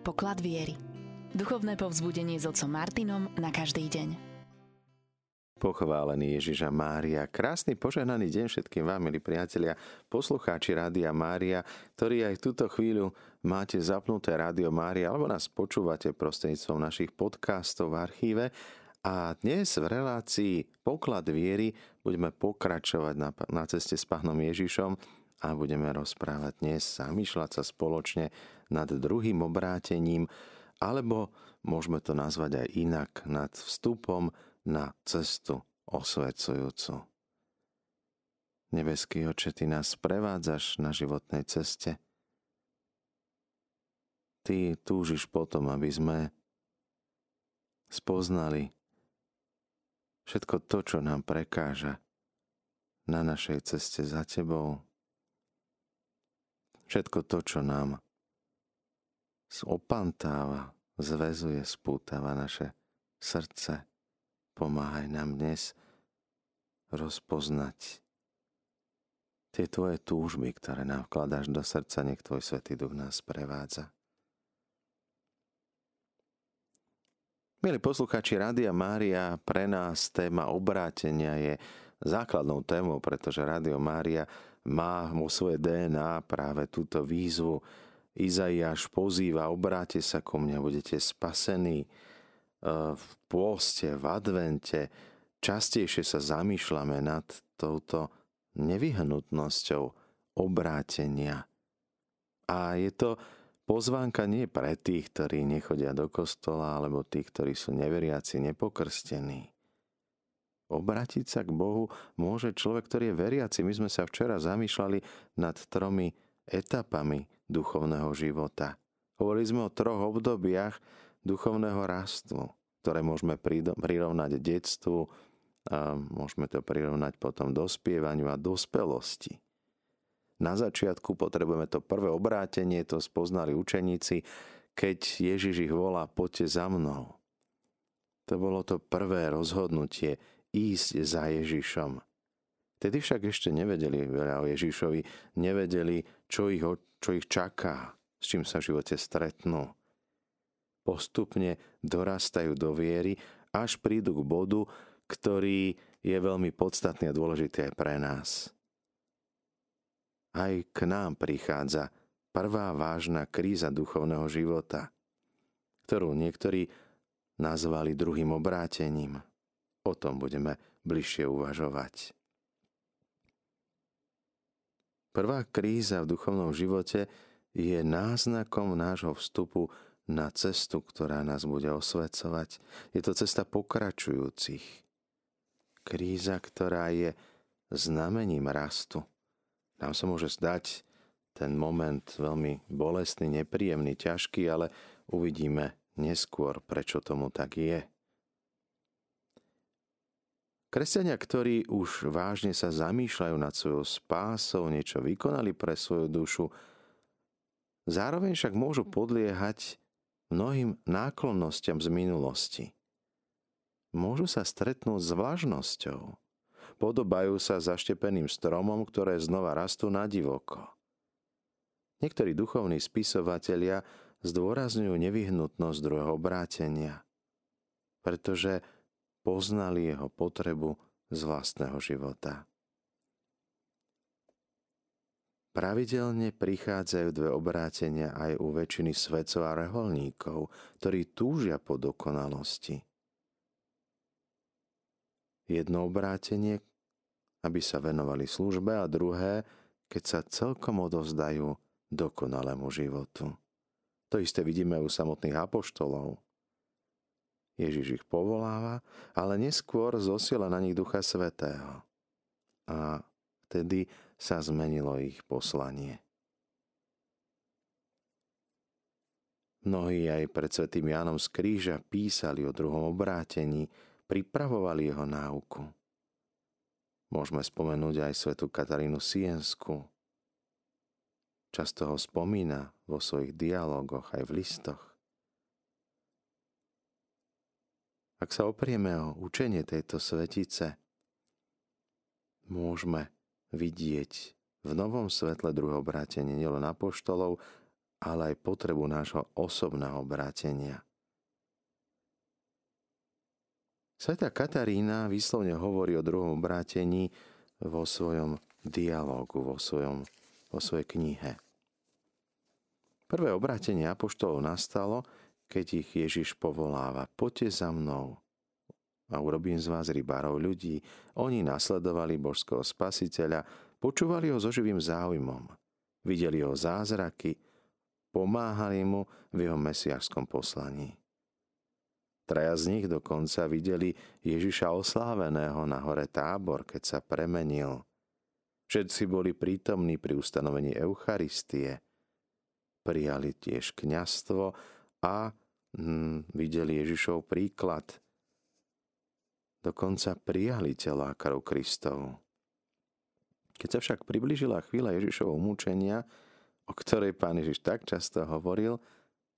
Poklad viery. Duchovné povzbudenie s otcom Martinom na každý deň. Pochválený Ježiša Mária. Krásny požehnaný deň všetkým vám, milí priatelia, poslucháči Rádia Mária, ktorí aj v túto chvíľu máte zapnuté Rádio Mária alebo nás počúvate prostredníctvom našich podcastov v archíve. A dnes v relácii Poklad viery budeme pokračovať na, na ceste s Pánom Ježišom a budeme rozprávať dnes, zamýšľať sa spoločne nad druhým obrátením, alebo môžeme to nazvať aj inak, nad vstupom na cestu osvecujúcu. Nebeský oče, Ty nás prevádzaš na životnej ceste. Ty túžiš potom, aby sme spoznali všetko to, čo nám prekáža na našej ceste za Tebou, Všetko to, čo nám opantáva, zväzuje, spútava naše srdce, pomáhaj nám dnes rozpoznať tie tvoje túžby, ktoré nám vkladáš do srdca, nech tvoj Svetý Duch nás prevádza. Milí poslucháči Rádia Mária, pre nás téma obrátenia je základnou témou, pretože Rádio Mária má vo svoje DNA práve túto výzvu. Izaiáš pozýva, obráte sa ku mne, budete spasení. E, v pôste, v advente častejšie sa zamýšľame nad touto nevyhnutnosťou obrátenia. A je to pozvánka nie pre tých, ktorí nechodia do kostola, alebo tých, ktorí sú neveriaci, nepokrstení. Obratiť sa k Bohu môže človek, ktorý je veriaci. My sme sa včera zamýšľali nad tromi etapami duchovného života. Hovorili sme o troch obdobiach duchovného rastu, ktoré môžeme prirovnať detstvu, a môžeme to prirovnať potom dospievaniu a dospelosti. Na začiatku potrebujeme to prvé obrátenie, to spoznali učeníci, keď Ježiš ich volá, poďte za mnou. To bolo to prvé rozhodnutie ísť za Ježišom. Tedy však ešte nevedeli veľa o Ježišovi, nevedeli, čo ich, čo ich čaká, s čím sa v živote stretnú. Postupne dorastajú do viery, až prídu k bodu, ktorý je veľmi podstatný a dôležitý aj pre nás. Aj k nám prichádza prvá vážna kríza duchovného života, ktorú niektorí nazvali druhým obrátením. O tom budeme bližšie uvažovať. Prvá kríza v duchovnom živote je náznakom nášho vstupu na cestu, ktorá nás bude osvecovať. Je to cesta pokračujúcich. Kríza, ktorá je znamením rastu. Nám sa môže zdať ten moment veľmi bolestný, nepríjemný, ťažký, ale uvidíme neskôr, prečo tomu tak je. Kresťania, ktorí už vážne sa zamýšľajú nad svojou spásou, niečo vykonali pre svoju dušu, zároveň však môžu podliehať mnohým náklonnostiam z minulosti. Môžu sa stretnúť s vlažnosťou. Podobajú sa zaštepeným stromom, ktoré znova rastú na divoko. Niektorí duchovní spisovatelia zdôrazňujú nevyhnutnosť druhého obrátenia, pretože poznali jeho potrebu z vlastného života. Pravidelne prichádzajú dve obrátenia aj u väčšiny svedcov a reholníkov, ktorí túžia po dokonalosti. Jedno obrátenie, aby sa venovali službe a druhé, keď sa celkom odovzdajú dokonalému životu. To isté vidíme u samotných apoštolov. Ježiš ich povoláva, ale neskôr zosiela na nich Ducha Svetého. A vtedy sa zmenilo ich poslanie. Mnohí aj pred svetým Jánom z kríža písali o druhom obrátení, pripravovali jeho náuku. Môžeme spomenúť aj svetu Katarínu Siensku. Často ho spomína vo svojich dialogoch aj v listoch. Ak sa oprieme o učenie tejto svetice, môžeme vidieť v novom svetle druhého obrátenie nielen apoštolov, ale aj potrebu nášho osobného obrátenia. Sveta Katarína vyslovne hovorí o druhom obrátení vo svojom dialogu, vo, svojom, vo svojej knihe. Prvé obrátenie apoštolov nastalo, keď ich Ježiš povoláva. Poďte za mnou a urobím z vás rybárov ľudí. Oni nasledovali božského spasiteľa, počúvali ho so živým záujmom. Videli ho zázraky, pomáhali mu v jeho mesiašskom poslaní. Traja z nich dokonca videli Ježiša osláveného na hore tábor, keď sa premenil. Všetci boli prítomní pri ustanovení Eucharistie. Prijali tiež kňastvo a videli Ježišov príklad. Dokonca prijali tela krv Kristov. Keď sa však priblížila chvíľa Ježišovho mučenia, o ktorej pán Ježiš tak často hovoril,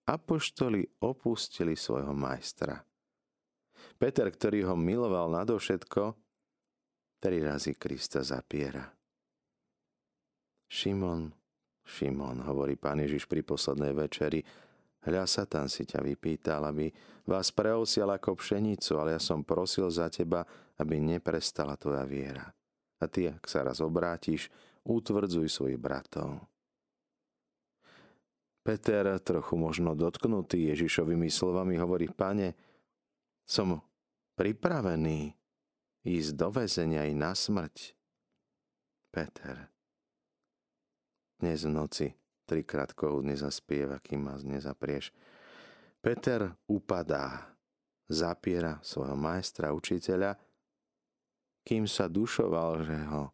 apoštoli opustili svojho majstra. Peter, ktorý ho miloval nadovšetko, tri razy Krista zapiera. Šimon, Šimon, hovorí pán Ježiš pri poslednej večeri, hľa Satan si ťa vypýtal, aby vás preosial ako pšenicu, ale ja som prosil za teba, aby neprestala tvoja viera. A ty, ak sa raz obrátiš, utvrdzuj svojich bratov. Peter, trochu možno dotknutý Ježišovými slovami, hovorí, pane, som pripravený ísť do väzenia i na smrť. Peter, dnes v noci trikrát kohu nezaspieva, kým ma nezaprieš. Peter upadá, zapiera svojho majstra, učiteľa, kým sa dušoval, že ho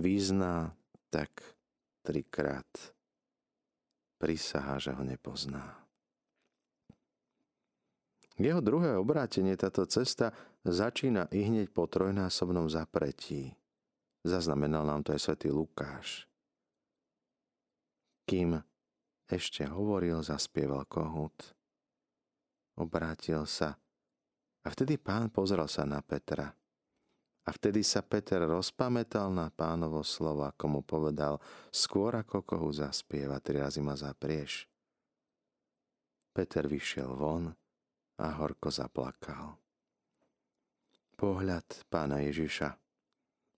vyzná, tak trikrát prisahá, že ho nepozná. Jeho druhé obrátenie, táto cesta začína i hneď po trojnásobnom zapretí. Zaznamenal nám to aj svätý Lukáš. Kým ešte hovoril, zaspieval kohút. Obrátil sa a vtedy pán pozrel sa na Petra. A vtedy sa Peter rozpamätal na pánovo slovo, ako mu povedal, skôr ako kohu zaspieva, tri razy ma zaprieš. Peter vyšiel von a horko zaplakal. Pohľad pána Ježiša,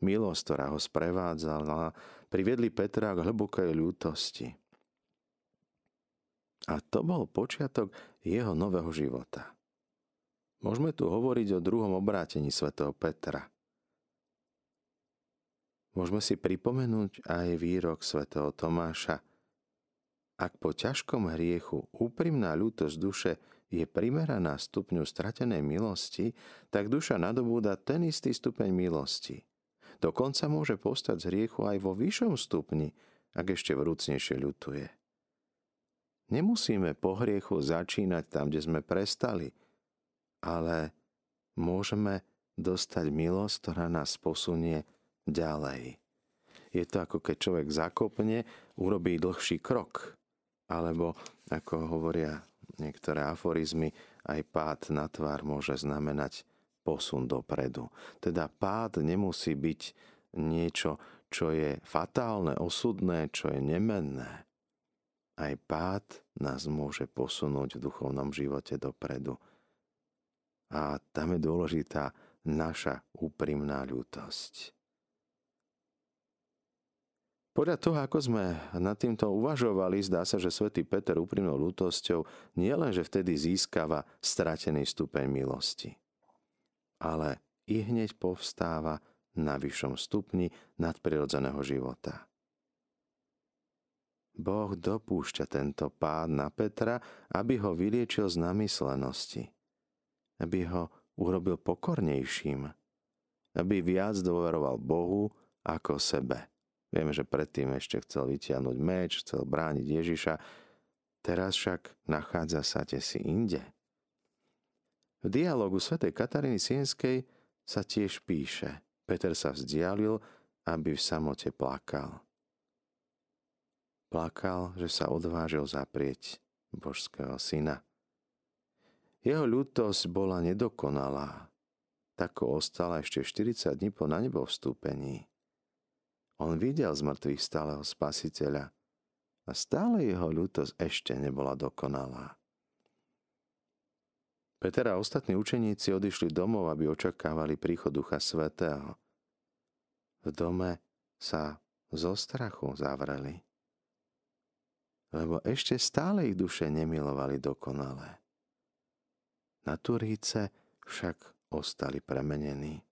milosť, ktorá ho sprevádzala, priviedli Petra k hlbokej ľútosti. A to bol počiatok jeho nového života. Môžeme tu hovoriť o druhom obrátení svätého Petra – Môžeme si pripomenúť aj výrok svätého Tomáša. Ak po ťažkom hriechu úprimná ľútosť duše je primeraná stupňu stratenej milosti, tak duša nadobúda ten istý stupeň milosti. Dokonca môže postať z hriechu aj vo vyššom stupni, ak ešte vrúcnejšie ľutuje. Nemusíme po hriechu začínať tam, kde sme prestali, ale môžeme dostať milosť, ktorá nás posunie ďalej. Je to ako keď človek zakopne, urobí dlhší krok. Alebo, ako hovoria niektoré aforizmy, aj pád na tvár môže znamenať posun dopredu. Teda pád nemusí byť niečo, čo je fatálne, osudné, čo je nemenné. Aj pád nás môže posunúť v duchovnom živote dopredu. A tam je dôležitá naša úprimná ľútosť. Podľa toho, ako sme nad týmto uvažovali, zdá sa, že svätý Peter úprimnou lútosťou nielenže vtedy získava stratený stupeň milosti, ale i hneď povstáva na vyššom stupni nadprirodzeného života. Boh dopúšťa tento pád na Petra, aby ho vyliečil z namyslenosti, aby ho urobil pokornejším, aby viac dôveroval Bohu ako sebe. Vieme, že predtým ešte chcel vytiahnuť meč, chcel brániť Ježiša, teraz však nachádza sa si inde. V dialogu svätej Kataríny Sienskej sa tiež píše, Peter sa vzdialil, aby v samote plakal. Plakal, že sa odvážil zaprieť božského syna. Jeho ľútosť bola nedokonalá, tak ostala ešte 40 dní po na nebo vstúpení. On videl z mŕtvych stáleho spasiteľa A stále jeho ľútosť ešte nebola dokonalá. Peter a ostatní učeníci odišli domov, aby očakávali príchod Ducha Svetého. V dome sa zo strachu zavreli, lebo ešte stále ich duše nemilovali dokonale. Na Turíce však ostali premenení.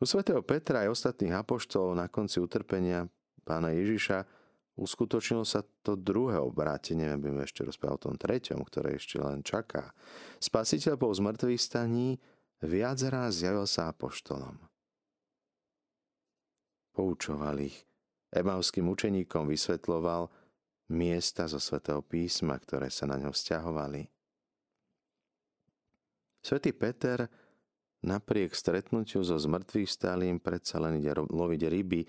U svätého Petra aj ostatných apoštolov na konci utrpenia pána Ježiša uskutočnilo sa to druhé obrátenie, nebudem ešte rozprávať o tom treťom, ktoré ešte len čaká. Spasiteľ po zmrtvých staní viac raz zjavil sa apoštolom. Poučoval ich. Emavským učeníkom vysvetloval miesta zo svätého písma, ktoré sa na ňo vzťahovali. Svetý Peter napriek stretnutiu so zmrtvých stálým predsa len ide loviť ryby,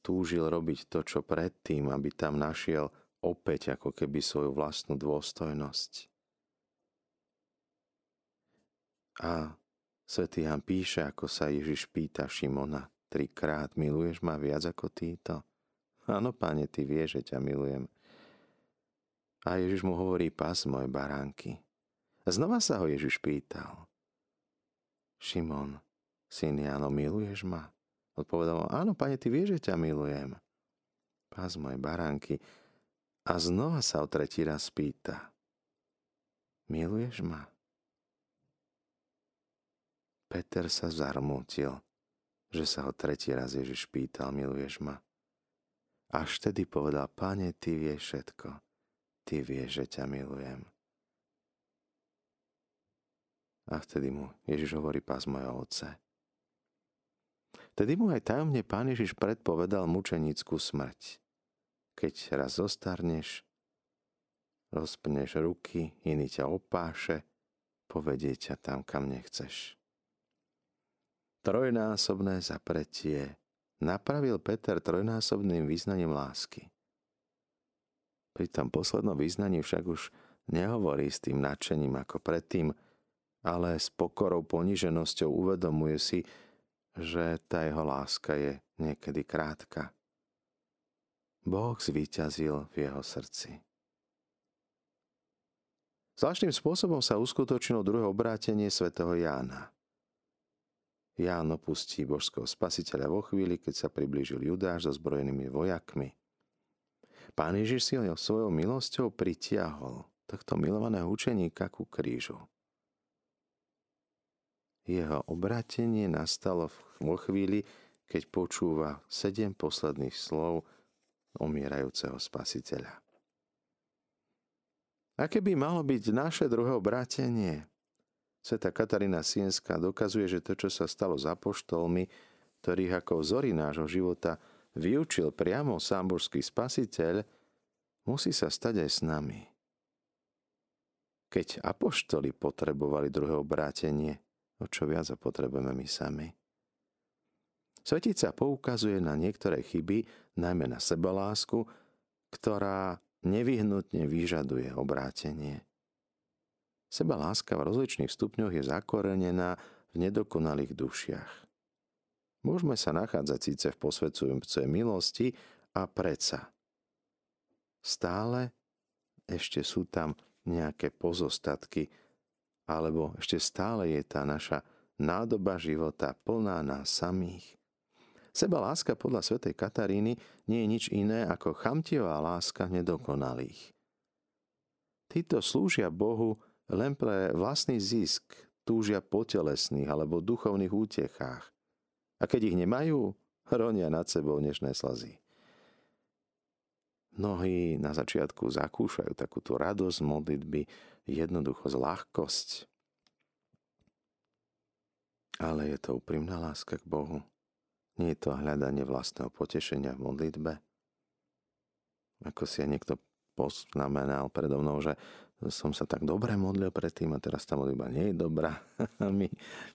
túžil robiť to, čo predtým, aby tam našiel opäť ako keby svoju vlastnú dôstojnosť. A svätý Jan píše, ako sa Ježiš pýta Šimona trikrát, miluješ ma viac ako títo? Áno, pane, ty vieš, že ťa milujem. A Ježiš mu hovorí, pás moje baránky. Znova sa ho Ježiš pýtal. Šimon, syn Jano, miluješ ma? Odpovedal mu, áno, pane, ty vieš, že ťa milujem. Pás moje baránky. A znova sa o tretí raz pýta. Miluješ ma? Peter sa zarmútil, že sa ho tretí raz Ježiš pýtal, miluješ ma? Až vtedy povedal, pane, ty vieš všetko. Ty vieš, že ťa milujem. A vtedy mu Ježiš hovorí pás mojho otce. Vtedy mu aj tajomne pán Ježiš predpovedal mučenickú smrť. Keď raz zostarneš, rozpneš ruky, iný ťa opáše, povedie ťa tam, kam nechceš. Trojnásobné zapretie napravil Peter trojnásobným význaním lásky. Pri tom poslednom význaní však už nehovorí s tým nadšením ako predtým, ale s pokorou poniženosťou uvedomuje si, že tá jeho láska je niekedy krátka. Boh zvíťazil v jeho srdci. Zvláštnym spôsobom sa uskutočnilo druhé obrátenie svätého Jána. Ján opustí božského spasiteľa vo chvíli, keď sa priblížil Judáš so zbrojenými vojakmi. Pán Ježiš si ho svojou milosťou pritiahol tohto milovaného učeníka ku krížu. Jeho obrátenie nastalo vo chvíli, keď počúva sedem posledných slov umierajúceho spasiteľa. Aké by malo byť naše druhé obrátenie? Sveta Katarína Sienská dokazuje, že to, čo sa stalo za poštolmi, ktorých ako vzory nášho života vyučil priamo sám spasiteľ, musí sa stať aj s nami. Keď apoštoli potrebovali druhé obrátenie, o čo viac a potrebujeme my sami. Svetica poukazuje na niektoré chyby, najmä na sebalásku, ktorá nevyhnutne vyžaduje obrátenie. Sebaláska v rozličných stupňoch je zakorenená v nedokonalých dušiach. Môžeme sa nachádzať síce v posvedcujúcej milosti a preca. Stále ešte sú tam nejaké pozostatky alebo ešte stále je tá naša nádoba života plná nás samých. Seba láska podľa svätej Kataríny nie je nič iné ako chamtivá láska nedokonalých. Títo slúžia Bohu len pre vlastný zisk, túžia po telesných alebo duchovných útechách. A keď ich nemajú, hronia nad sebou dnešné slzy. Mnohí na začiatku zakúšajú takúto radosť modlitby, jednoducho z ľahkosť. Ale je to úprimná láska k Bohu. Nie je to hľadanie vlastného potešenia v modlitbe. Ako si aj niekto poznamenal predo mnou, že som sa tak dobre modlil predtým a teraz tá modlitba nie je dobrá. my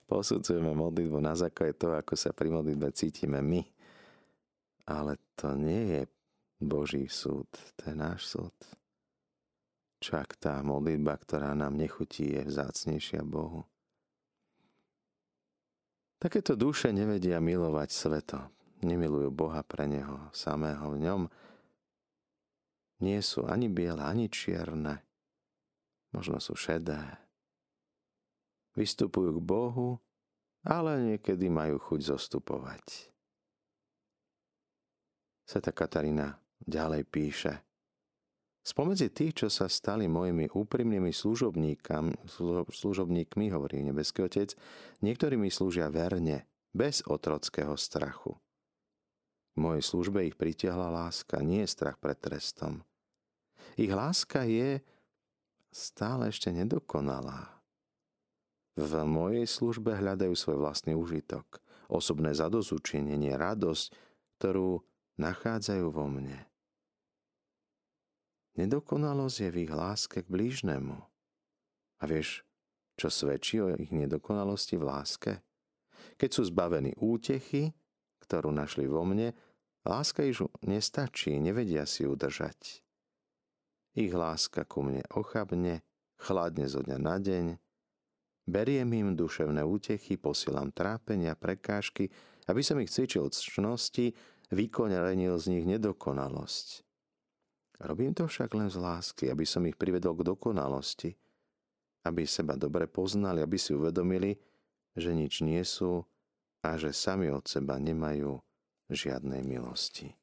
posudzujeme modlitbu na základe toho, ako sa pri modlitbe cítime my. Ale to nie je Boží súd, to je náš súd. Čak tá modlitba, ktorá nám nechutí, je vzácnejšia Bohu. Takéto duše nevedia milovať sveto. Nemilujú Boha pre Neho samého v ňom, nie sú ani biele, ani čierne, možno sú šedé. Vystupujú k Bohu, ale niekedy majú chuť zostupovať. Sveta Katarína ďalej píše. Spomedzi tých, čo sa stali mojimi úprimnými služobníkmi, hovorí nebeský Otec, niektorí mi slúžia verne, bez otrockého strachu. V mojej službe ich pritiahla láska, nie strach pred trestom. Ich láska je stále ešte nedokonalá. V mojej službe hľadajú svoj vlastný užitok, osobné zadozučinenie, radosť, ktorú nachádzajú vo mne. Nedokonalosť je v ich láske k blížnemu. A vieš, čo svedčí o ich nedokonalosti v láske? Keď sú zbavení útechy, ktorú našli vo mne, láska ich nestačí, nevedia si udržať. Ich láska ku mne ochabne, chladne zo dňa na deň, beriem im duševné útechy, posielam trápenia, prekážky, aby som ich cvičil v čnosti, vykorenil z nich nedokonalosť. Robím to však len z lásky, aby som ich privedol k dokonalosti, aby seba dobre poznali, aby si uvedomili, že nič nie sú a že sami od seba nemajú žiadnej milosti.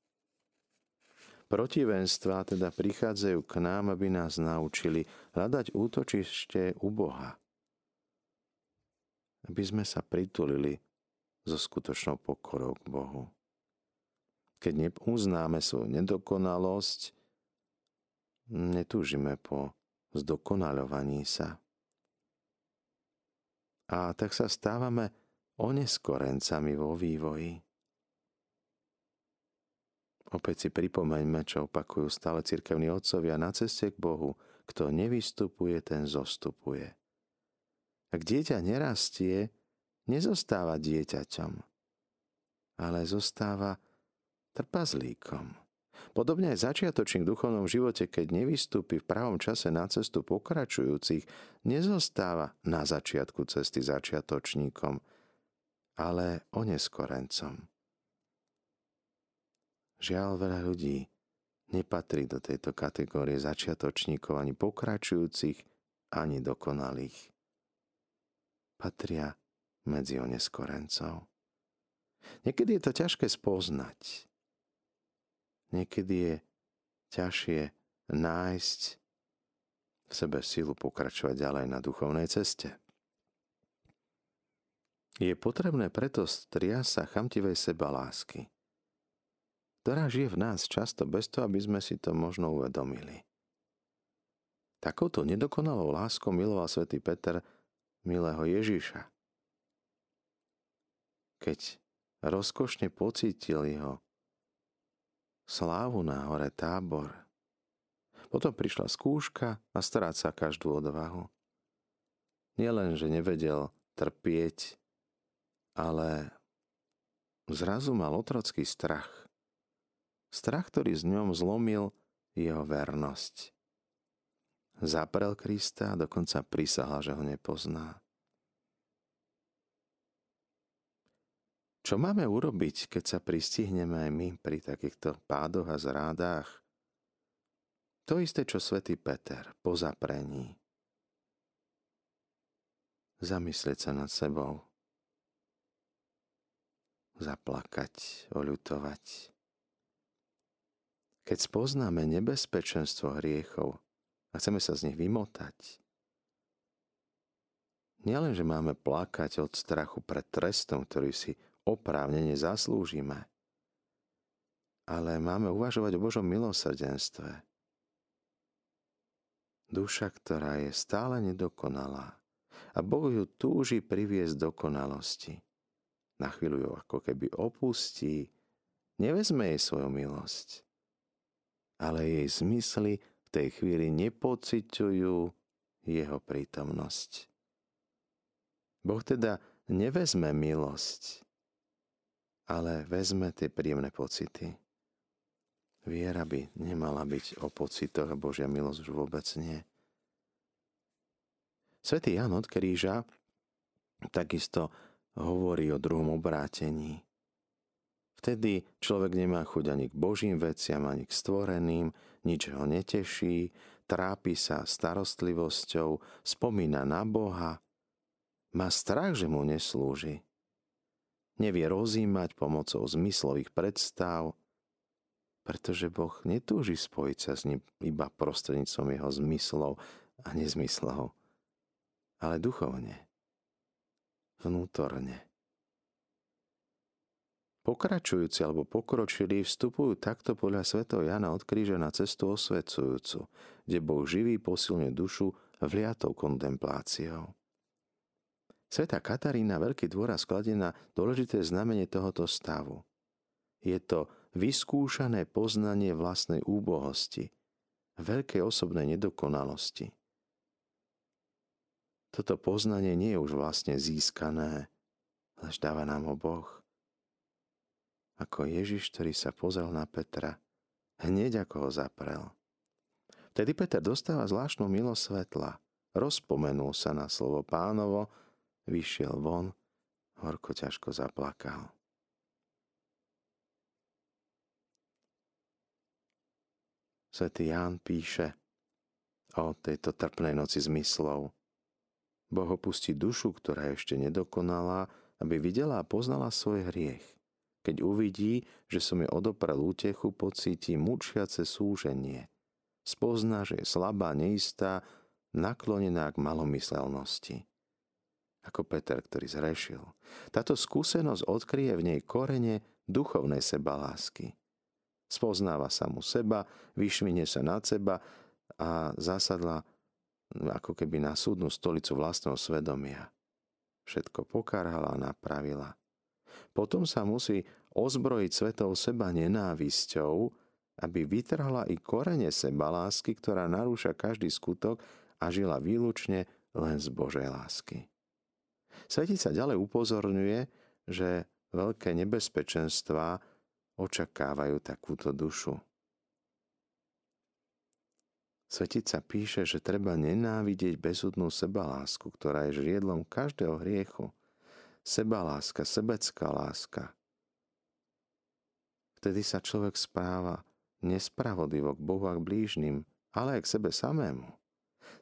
Protivenstva teda prichádzajú k nám, aby nás naučili hľadať útočište u Boha. Aby sme sa pritulili so skutočnou pokorou k Bohu keď neuznáme svoju nedokonalosť, netúžime po zdokonaľovaní sa. A tak sa stávame oneskorencami vo vývoji. Opäť si pripomeňme, čo opakujú stále cirkevní otcovia na ceste k Bohu. Kto nevystupuje, ten zostupuje. Ak dieťa nerastie, nezostáva dieťaťom, ale zostáva trpazlíkom. Podobne aj začiatočník v duchovnom živote, keď nevystúpi v pravom čase na cestu pokračujúcich, nezostáva na začiatku cesty začiatočníkom, ale oneskorencom. Žiaľ, veľa ľudí nepatrí do tejto kategórie začiatočníkov ani pokračujúcich, ani dokonalých. Patria medzi oneskorencov. Niekedy je to ťažké spoznať. Niekedy je ťažšie nájsť v sebe silu pokračovať ďalej na duchovnej ceste. Je potrebné preto stria sa chamtivej seba lásky, ktorá žije v nás často bez toho, aby sme si to možno uvedomili. Takouto nedokonalou láskou miloval svätý Peter milého Ježiša. Keď rozkošne pocítil jeho slávu na hore tábor. Potom prišla skúška a stráca každú odvahu. Nielen, že nevedel trpieť, ale zrazu mal otrocký strach. Strach, ktorý z ňom zlomil jeho vernosť. Zaprel Krista a dokonca prisahla, že ho nepozná. Čo máme urobiť, keď sa pristihneme aj my pri takýchto pádoch a zrádách? To isté, čo svätý Peter po zaprení. Zamyslieť sa nad sebou. Zaplakať, oľutovať. Keď spoznáme nebezpečenstvo hriechov a chceme sa z nich vymotať, nielen, že máme plakať od strachu pred trestom, ktorý si oprávnene zaslúžime. Ale máme uvažovať o Božom milosrdenstve. Duša, ktorá je stále nedokonalá a Boh ju túži priviesť dokonalosti. Na chvíľu ju ako keby opustí, nevezme jej svoju milosť, ale jej zmysly v tej chvíli nepociťujú jeho prítomnosť. Boh teda nevezme milosť, ale vezme tie príjemné pocity. Viera by nemala byť o pocitoch a Božia milosť už vôbec nie. Svetý Jan od Kríža takisto hovorí o druhom obrátení. Vtedy človek nemá chuť ani k Božím veciam, ani k stvoreným, nič ho neteší, trápi sa starostlivosťou, spomína na Boha, má strach, že mu neslúži. Nevie rozímať pomocou zmyslových predstav, pretože Boh netúži spojiť sa s ním iba prostredníctvom jeho zmyslov a nezmyslov, ale duchovne, vnútorne. Pokračujúci alebo pokročili vstupujú takto podľa svätého Jana od kríža na cestu osvecujúcu, kde Boh živý posilňuje dušu vliatou kontempláciou. Sveta Katarína veľký dôraz skladie na dôležité znamenie tohoto stavu. Je to vyskúšané poznanie vlastnej úbohosti, veľkej osobnej nedokonalosti. Toto poznanie nie je už vlastne získané, lež dáva nám ho Boh ako Ježiš, ktorý sa pozrel na Petra, hneď ako ho zaprel. Vtedy Peter dostáva zvláštnu svetla. Rozpomenul sa na slovo pánovo, vyšiel von, horko ťažko zaplakal. Svetý Ján píše o tejto trpnej noci zmyslov. Boh opustí dušu, ktorá je ešte nedokonalá, aby videla a poznala svoj hriech. Keď uvidí, že som jej odoprel útechu, pocíti mučiace súženie. Spozná, že je slabá, neistá, naklonená k malomyselnosti. Ako Peter, ktorý zrešil. Táto skúsenosť odkryje v nej korene duchovnej sebalásky. Spoznáva samu seba, vyšmine sa nad seba a zasadla ako keby na súdnu stolicu vlastného svedomia. Všetko pokárhala a napravila. Potom sa musí ozbrojiť svetou seba nenávisťou, aby vytrhla i korene seba lásky, ktorá narúša každý skutok a žila výlučne len z Božej lásky. Svetica ďalej upozorňuje, že veľké nebezpečenstvá očakávajú takúto dušu. Svetica píše, že treba nenávidieť bezúdnú sebalásku, ktorá je žriedlom každého hriechu – sebaláska, sebecká láska. Vtedy sa človek správa nespravodlivo k Bohu a k blížnym, ale aj k sebe samému.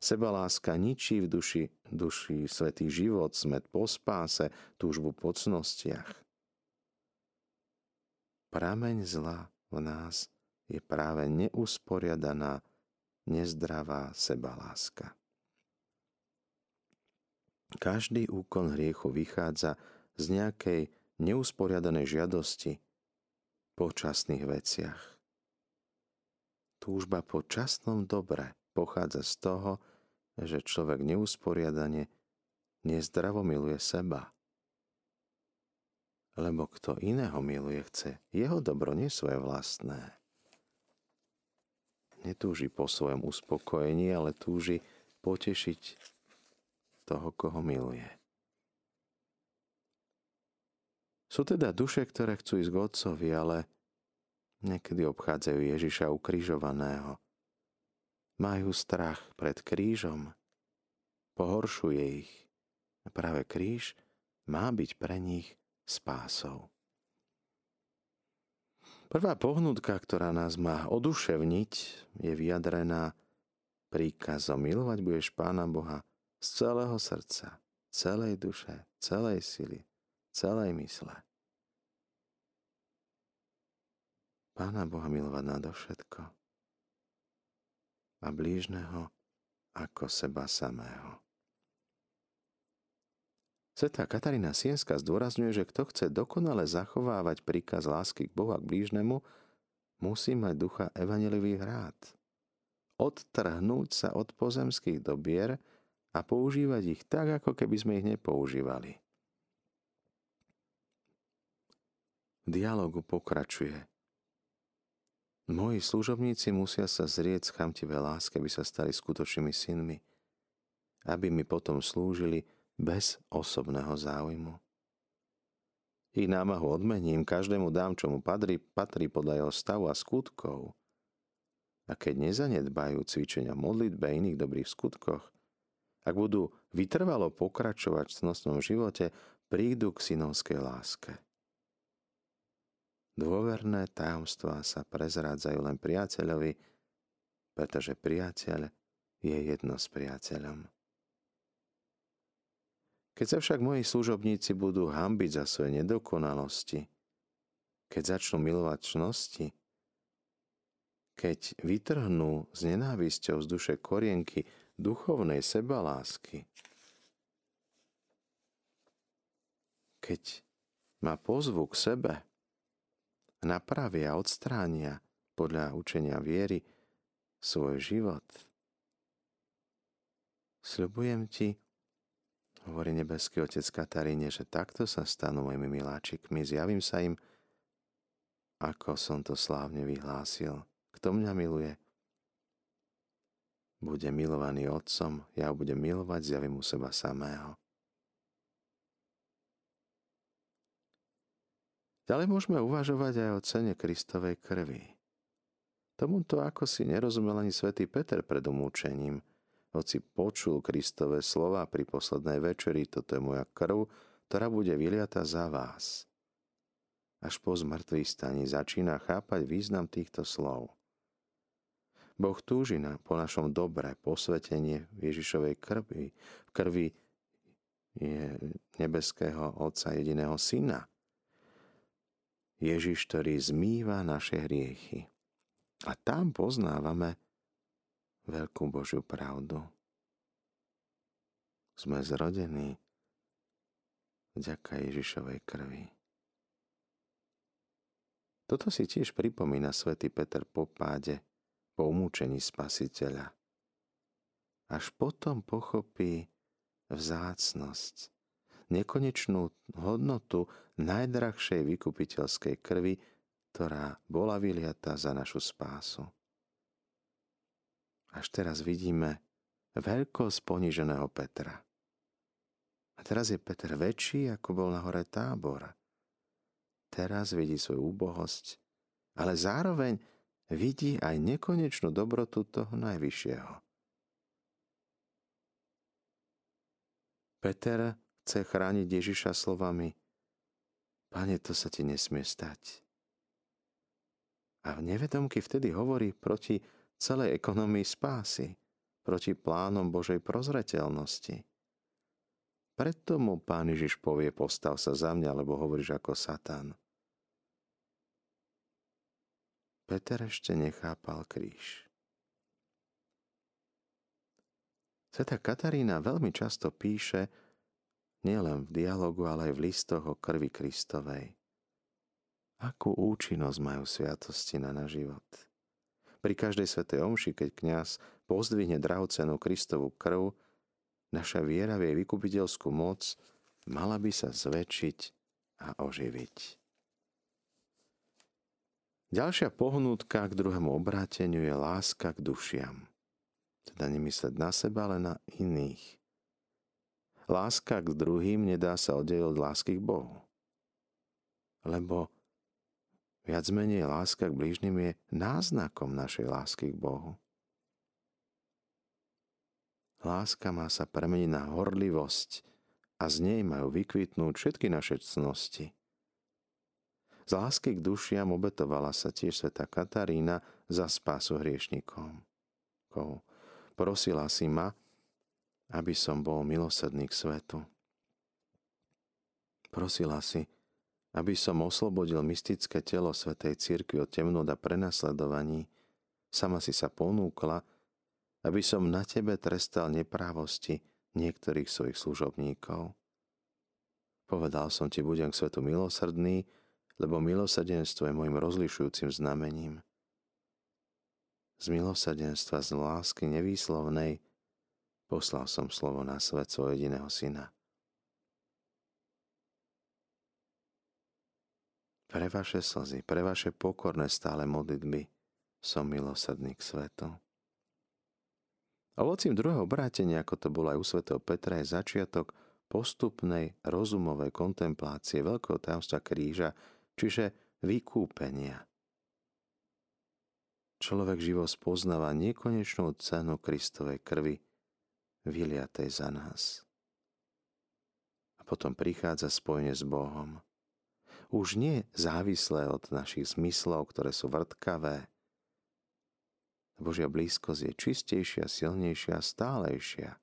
Sebaláska ničí v duši, duši svetý život, smet po spáse, túžbu po cnostiach. Prameň zla v nás je práve neusporiadaná, nezdravá sebaláska. Každý úkon hriechu vychádza z nejakej neusporiadanej žiadosti po časných veciach. Túžba po časnom dobre pochádza z toho, že človek neusporiadane nezdravo miluje seba. Lebo kto iného miluje, chce jeho dobro, nie svoje vlastné. Netúži po svojom uspokojení, ale túži potešiť toho, koho miluje. Sú teda duše, ktoré chcú ísť k Otcovi, ale niekedy obchádzajú Ježiša ukrižovaného. Majú strach pred krížom, pohoršuje ich. A práve kríž má byť pre nich spásou. Prvá pohnutka, ktorá nás má oduševniť, je vyjadrená príkazom milovať budeš Pána Boha z celého srdca, celej duše, celej sily, celej mysle. Pána Boha milovať nadovšetko a blížneho ako seba samého. Svetá Katarína Sienska zdôrazňuje, že kto chce dokonale zachovávať príkaz lásky k Bohu a k blížnemu, musí mať ducha evanelivých rád. Odtrhnúť sa od pozemských dobier a používať ich tak, ako keby sme ich nepoužívali. V dialogu pokračuje. Moji služobníci musia sa zrieť z chamtivé láske, aby sa stali skutočnými synmi, aby mi potom slúžili bez osobného záujmu. Ich námahu odmením, každému dám, čo mu patrí, patrí podľa jeho stavu a skutkov. A keď nezanedbajú cvičenia modlitbe iných dobrých skutkoch, ak budú vytrvalo pokračovať v cnostnom živote, prídu k synovskej láske. Dôverné tajomstvá sa prezrádzajú len priateľovi, pretože priateľ je jedno s priateľom. Keď sa však moji služobníci budú hambiť za svoje nedokonalosti, keď začnú milovať čnosti, keď vytrhnú s nenávisťou z duše korienky duchovnej sebalásky, keď ma pozvu k sebe, napravia a odstránia podľa učenia viery svoj život. Sľubujem ti, hovorí nebeský otec Kataríne, že takto sa stanú mojimi miláčikmi. Zjavím sa im, ako som to slávne vyhlásil. Kto mňa miluje, bude milovaný Otcom, ja budem milovať, zjavím u seba samého. Ďalej môžeme uvažovať aj o cene Kristovej krvi. Tomuto ako si nerozumel ani svätý Peter pred umúčením, hoci počul Kristové slova pri poslednej večeri, toto je moja krv, ktorá bude vyliata za vás. Až po zmrtvých staní začína chápať význam týchto slov. Boh túži na, po našom dobre posvetenie Ježišovej krvi. V krvi je nebeského Otca jediného Syna. Ježiš, ktorý zmýva naše hriechy. A tam poznávame veľkú Božiu pravdu. Sme zrodení vďaka Ježišovej krvi. Toto si tiež pripomína svätý Peter po páde po umúčení spasiteľa. Až potom pochopí vzácnosť, nekonečnú hodnotu najdrahšej vykupiteľskej krvi, ktorá bola vyliata za našu spásu. Až teraz vidíme veľkosť poníženého Petra. A teraz je Peter väčší, ako bol na hore tábor. Teraz vidí svoju úbohosť, ale zároveň vidí aj nekonečnú dobrotu toho Najvyššieho. Peter chce chrániť Ježiša slovami Pane, to sa ti nesmie stať. A v nevedomky vtedy hovorí proti celej ekonomii spásy, proti plánom Božej prozreteľnosti. Preto mu pán Ježiš povie, postav sa za mňa, lebo hovoríš ako Satan. Peter ešte nechápal kríž. Sveta Katarína veľmi často píše, nielen v dialogu, ale aj v listoch o krvi Kristovej. Akú účinnosť majú sviatosti na náš život. Pri každej svetej omši, keď kňaz pozdvihne drahocenú Kristovú krv, naša viera v jej vykupiteľskú moc mala by sa zväčšiť a oživiť. Ďalšia pohnútka k druhému obráteniu je láska k dušiam. Teda nemysleť na seba, ale na iných. Láska k druhým nedá sa oddeliť od lásky k Bohu. Lebo viac menej láska k blížnym je náznakom našej lásky k Bohu. Láska má sa premeniť na horlivosť a z nej majú vykvitnúť všetky naše cnosti – z lásky k dušiam obetovala sa tiež sveta Katarína za spásu hriešnikom. Prosila si ma, aby som bol milosedný k svetu. Prosila si, aby som oslobodil mystické telo Svetej Církvy od temnot a prenasledovaní. Sama si sa ponúkla, aby som na tebe trestal neprávosti niektorých svojich služobníkov. Povedal som ti, budem k svetu milosrdný, lebo milosadenstvo je môjim rozlišujúcim znamením. Z milosadenstva, z lásky nevýslovnej, poslal som slovo na svet svojho jediného syna. Pre vaše slzy, pre vaše pokorné stále modlitby som milosrdný k svetu. Ovocím druhého obrátenia, ako to bolo aj u svätého Petra, je začiatok postupnej rozumovej kontemplácie veľkého tajomstva kríža, čiže vykúpenia. Človek živo spoznáva nekonečnú cenu Kristovej krvi, vyliatej za nás. A potom prichádza spojenie s Bohom. už nie závislé od našich zmyslov, ktoré sú vrtkavé. Božia blízkosť je čistejšia, silnejšia, stálejšia.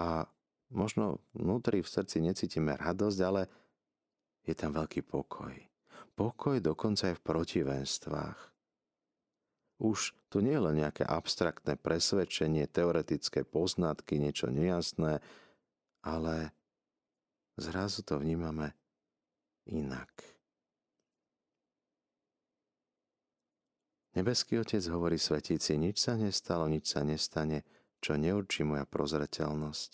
A možno vnútri v srdci necítime radosť, ale je tam veľký pokoj. Pokoj dokonca aj v protivenstvách. Už tu nie je len nejaké abstraktné presvedčenie, teoretické poznatky, niečo nejasné, ale zrazu to vnímame inak. Nebeský Otec hovorí svetíci, nič sa nestalo, nič sa nestane, čo neurčí moja prozreteľnosť.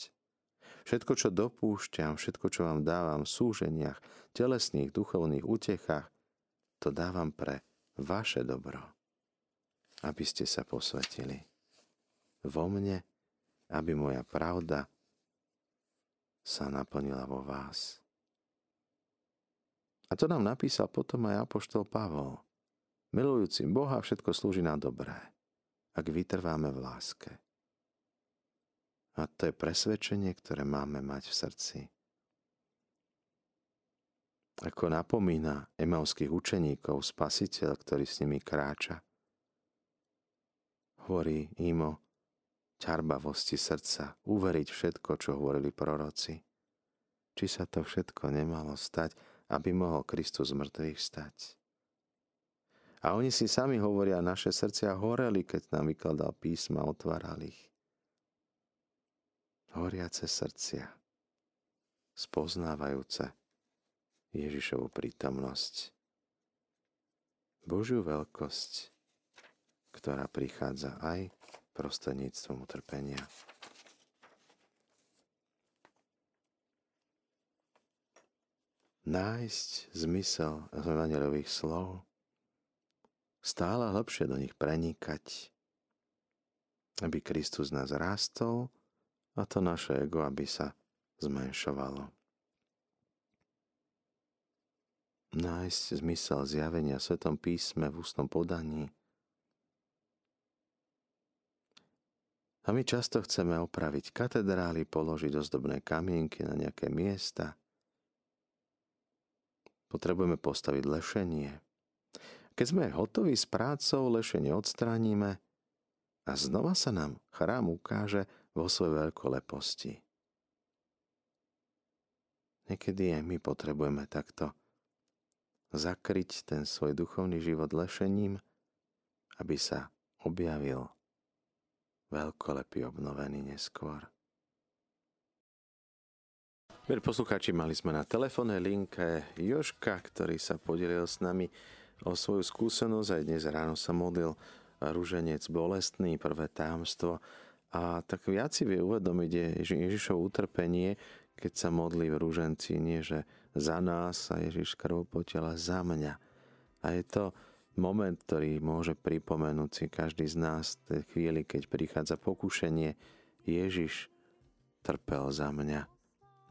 Všetko, čo dopúšťam, všetko, čo vám dávam v súženiach, telesných, duchovných útechách, to dávam pre vaše dobro, aby ste sa posvetili. Vo mne, aby moja pravda sa naplnila vo vás. A to nám napísal potom aj apoštol Pavol. Milujúcim Boha všetko slúži na dobré, ak vytrváme v láske. A to je presvedčenie, ktoré máme mať v srdci. Ako napomína emauských učeníkov spasiteľ, ktorý s nimi kráča. Hovorí im o ťarbavosti srdca, uveriť všetko, čo hovorili proroci. Či sa to všetko nemalo stať, aby mohol Kristus z mŕtvych stať. A oni si sami hovoria, naše srdcia horeli, keď nám vykladal písma, otváral ich. Horiace srdcia, spoznávajúce Ježišovu prítomnosť, Božiu veľkosť, ktorá prichádza aj prostredníctvom utrpenia. Nájsť zmysel evangelových slov stále lepšie do nich prenikať, aby Kristus nás rástol a to naše ego, aby sa zmenšovalo. Nájsť zmysel zjavenia Svetom písme v ústnom podaní. A my často chceme opraviť katedrály, položiť ozdobné kamienky na nejaké miesta. Potrebujeme postaviť lešenie, keď sme hotoví s prácou, lešenie odstránime a znova sa nám chrám ukáže vo svojej veľkoleposti. Niekedy aj my potrebujeme takto zakryť ten svoj duchovný život lešením, aby sa objavil veľkolepý obnovený neskôr. Milí poslucháči, mali sme na telefónnej linke Joška, ktorý sa podelil s nami o svoju skúsenosť. Aj dnes ráno sa modlil rúženec bolestný, prvé támstvo. A tak viac si vie uvedomiť je Ježišov utrpenie, keď sa modlí v rúženci, nie že za nás a Ježiš krv potela za mňa. A je to moment, ktorý môže pripomenúť si každý z nás v chvíli, keď prichádza pokušenie. Ježiš trpel za mňa.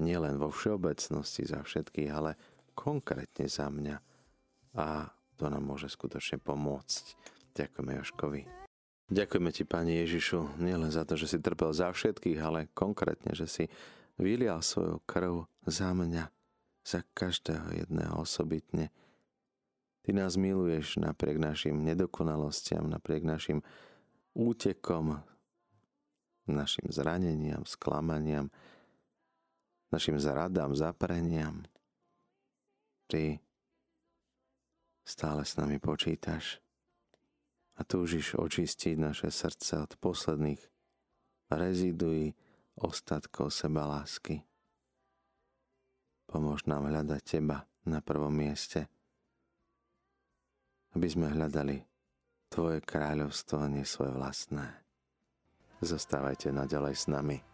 Nielen vo všeobecnosti za všetkých, ale konkrétne za mňa. A to nám môže skutočne pomôcť. Ďakujeme Joškovi. Ďakujeme ti, Pani Ježišu, nielen za to, že si trpel za všetkých, ale konkrétne, že si vylial svoju krv za mňa, za každého jedného osobitne. Ty nás miluješ napriek našim nedokonalostiam, napriek našim útekom, našim zraneniam, sklamaniam, našim zradám, zapreniam. Ty Stále s nami počítaš a túžiš očistiť naše srdce od posledných reziduí ostatkov seba lásky. Pomôž nám hľadať Teba na prvom mieste, aby sme hľadali Tvoje kráľovstvo a nie svoje vlastné. Zostávajte naďalej s nami.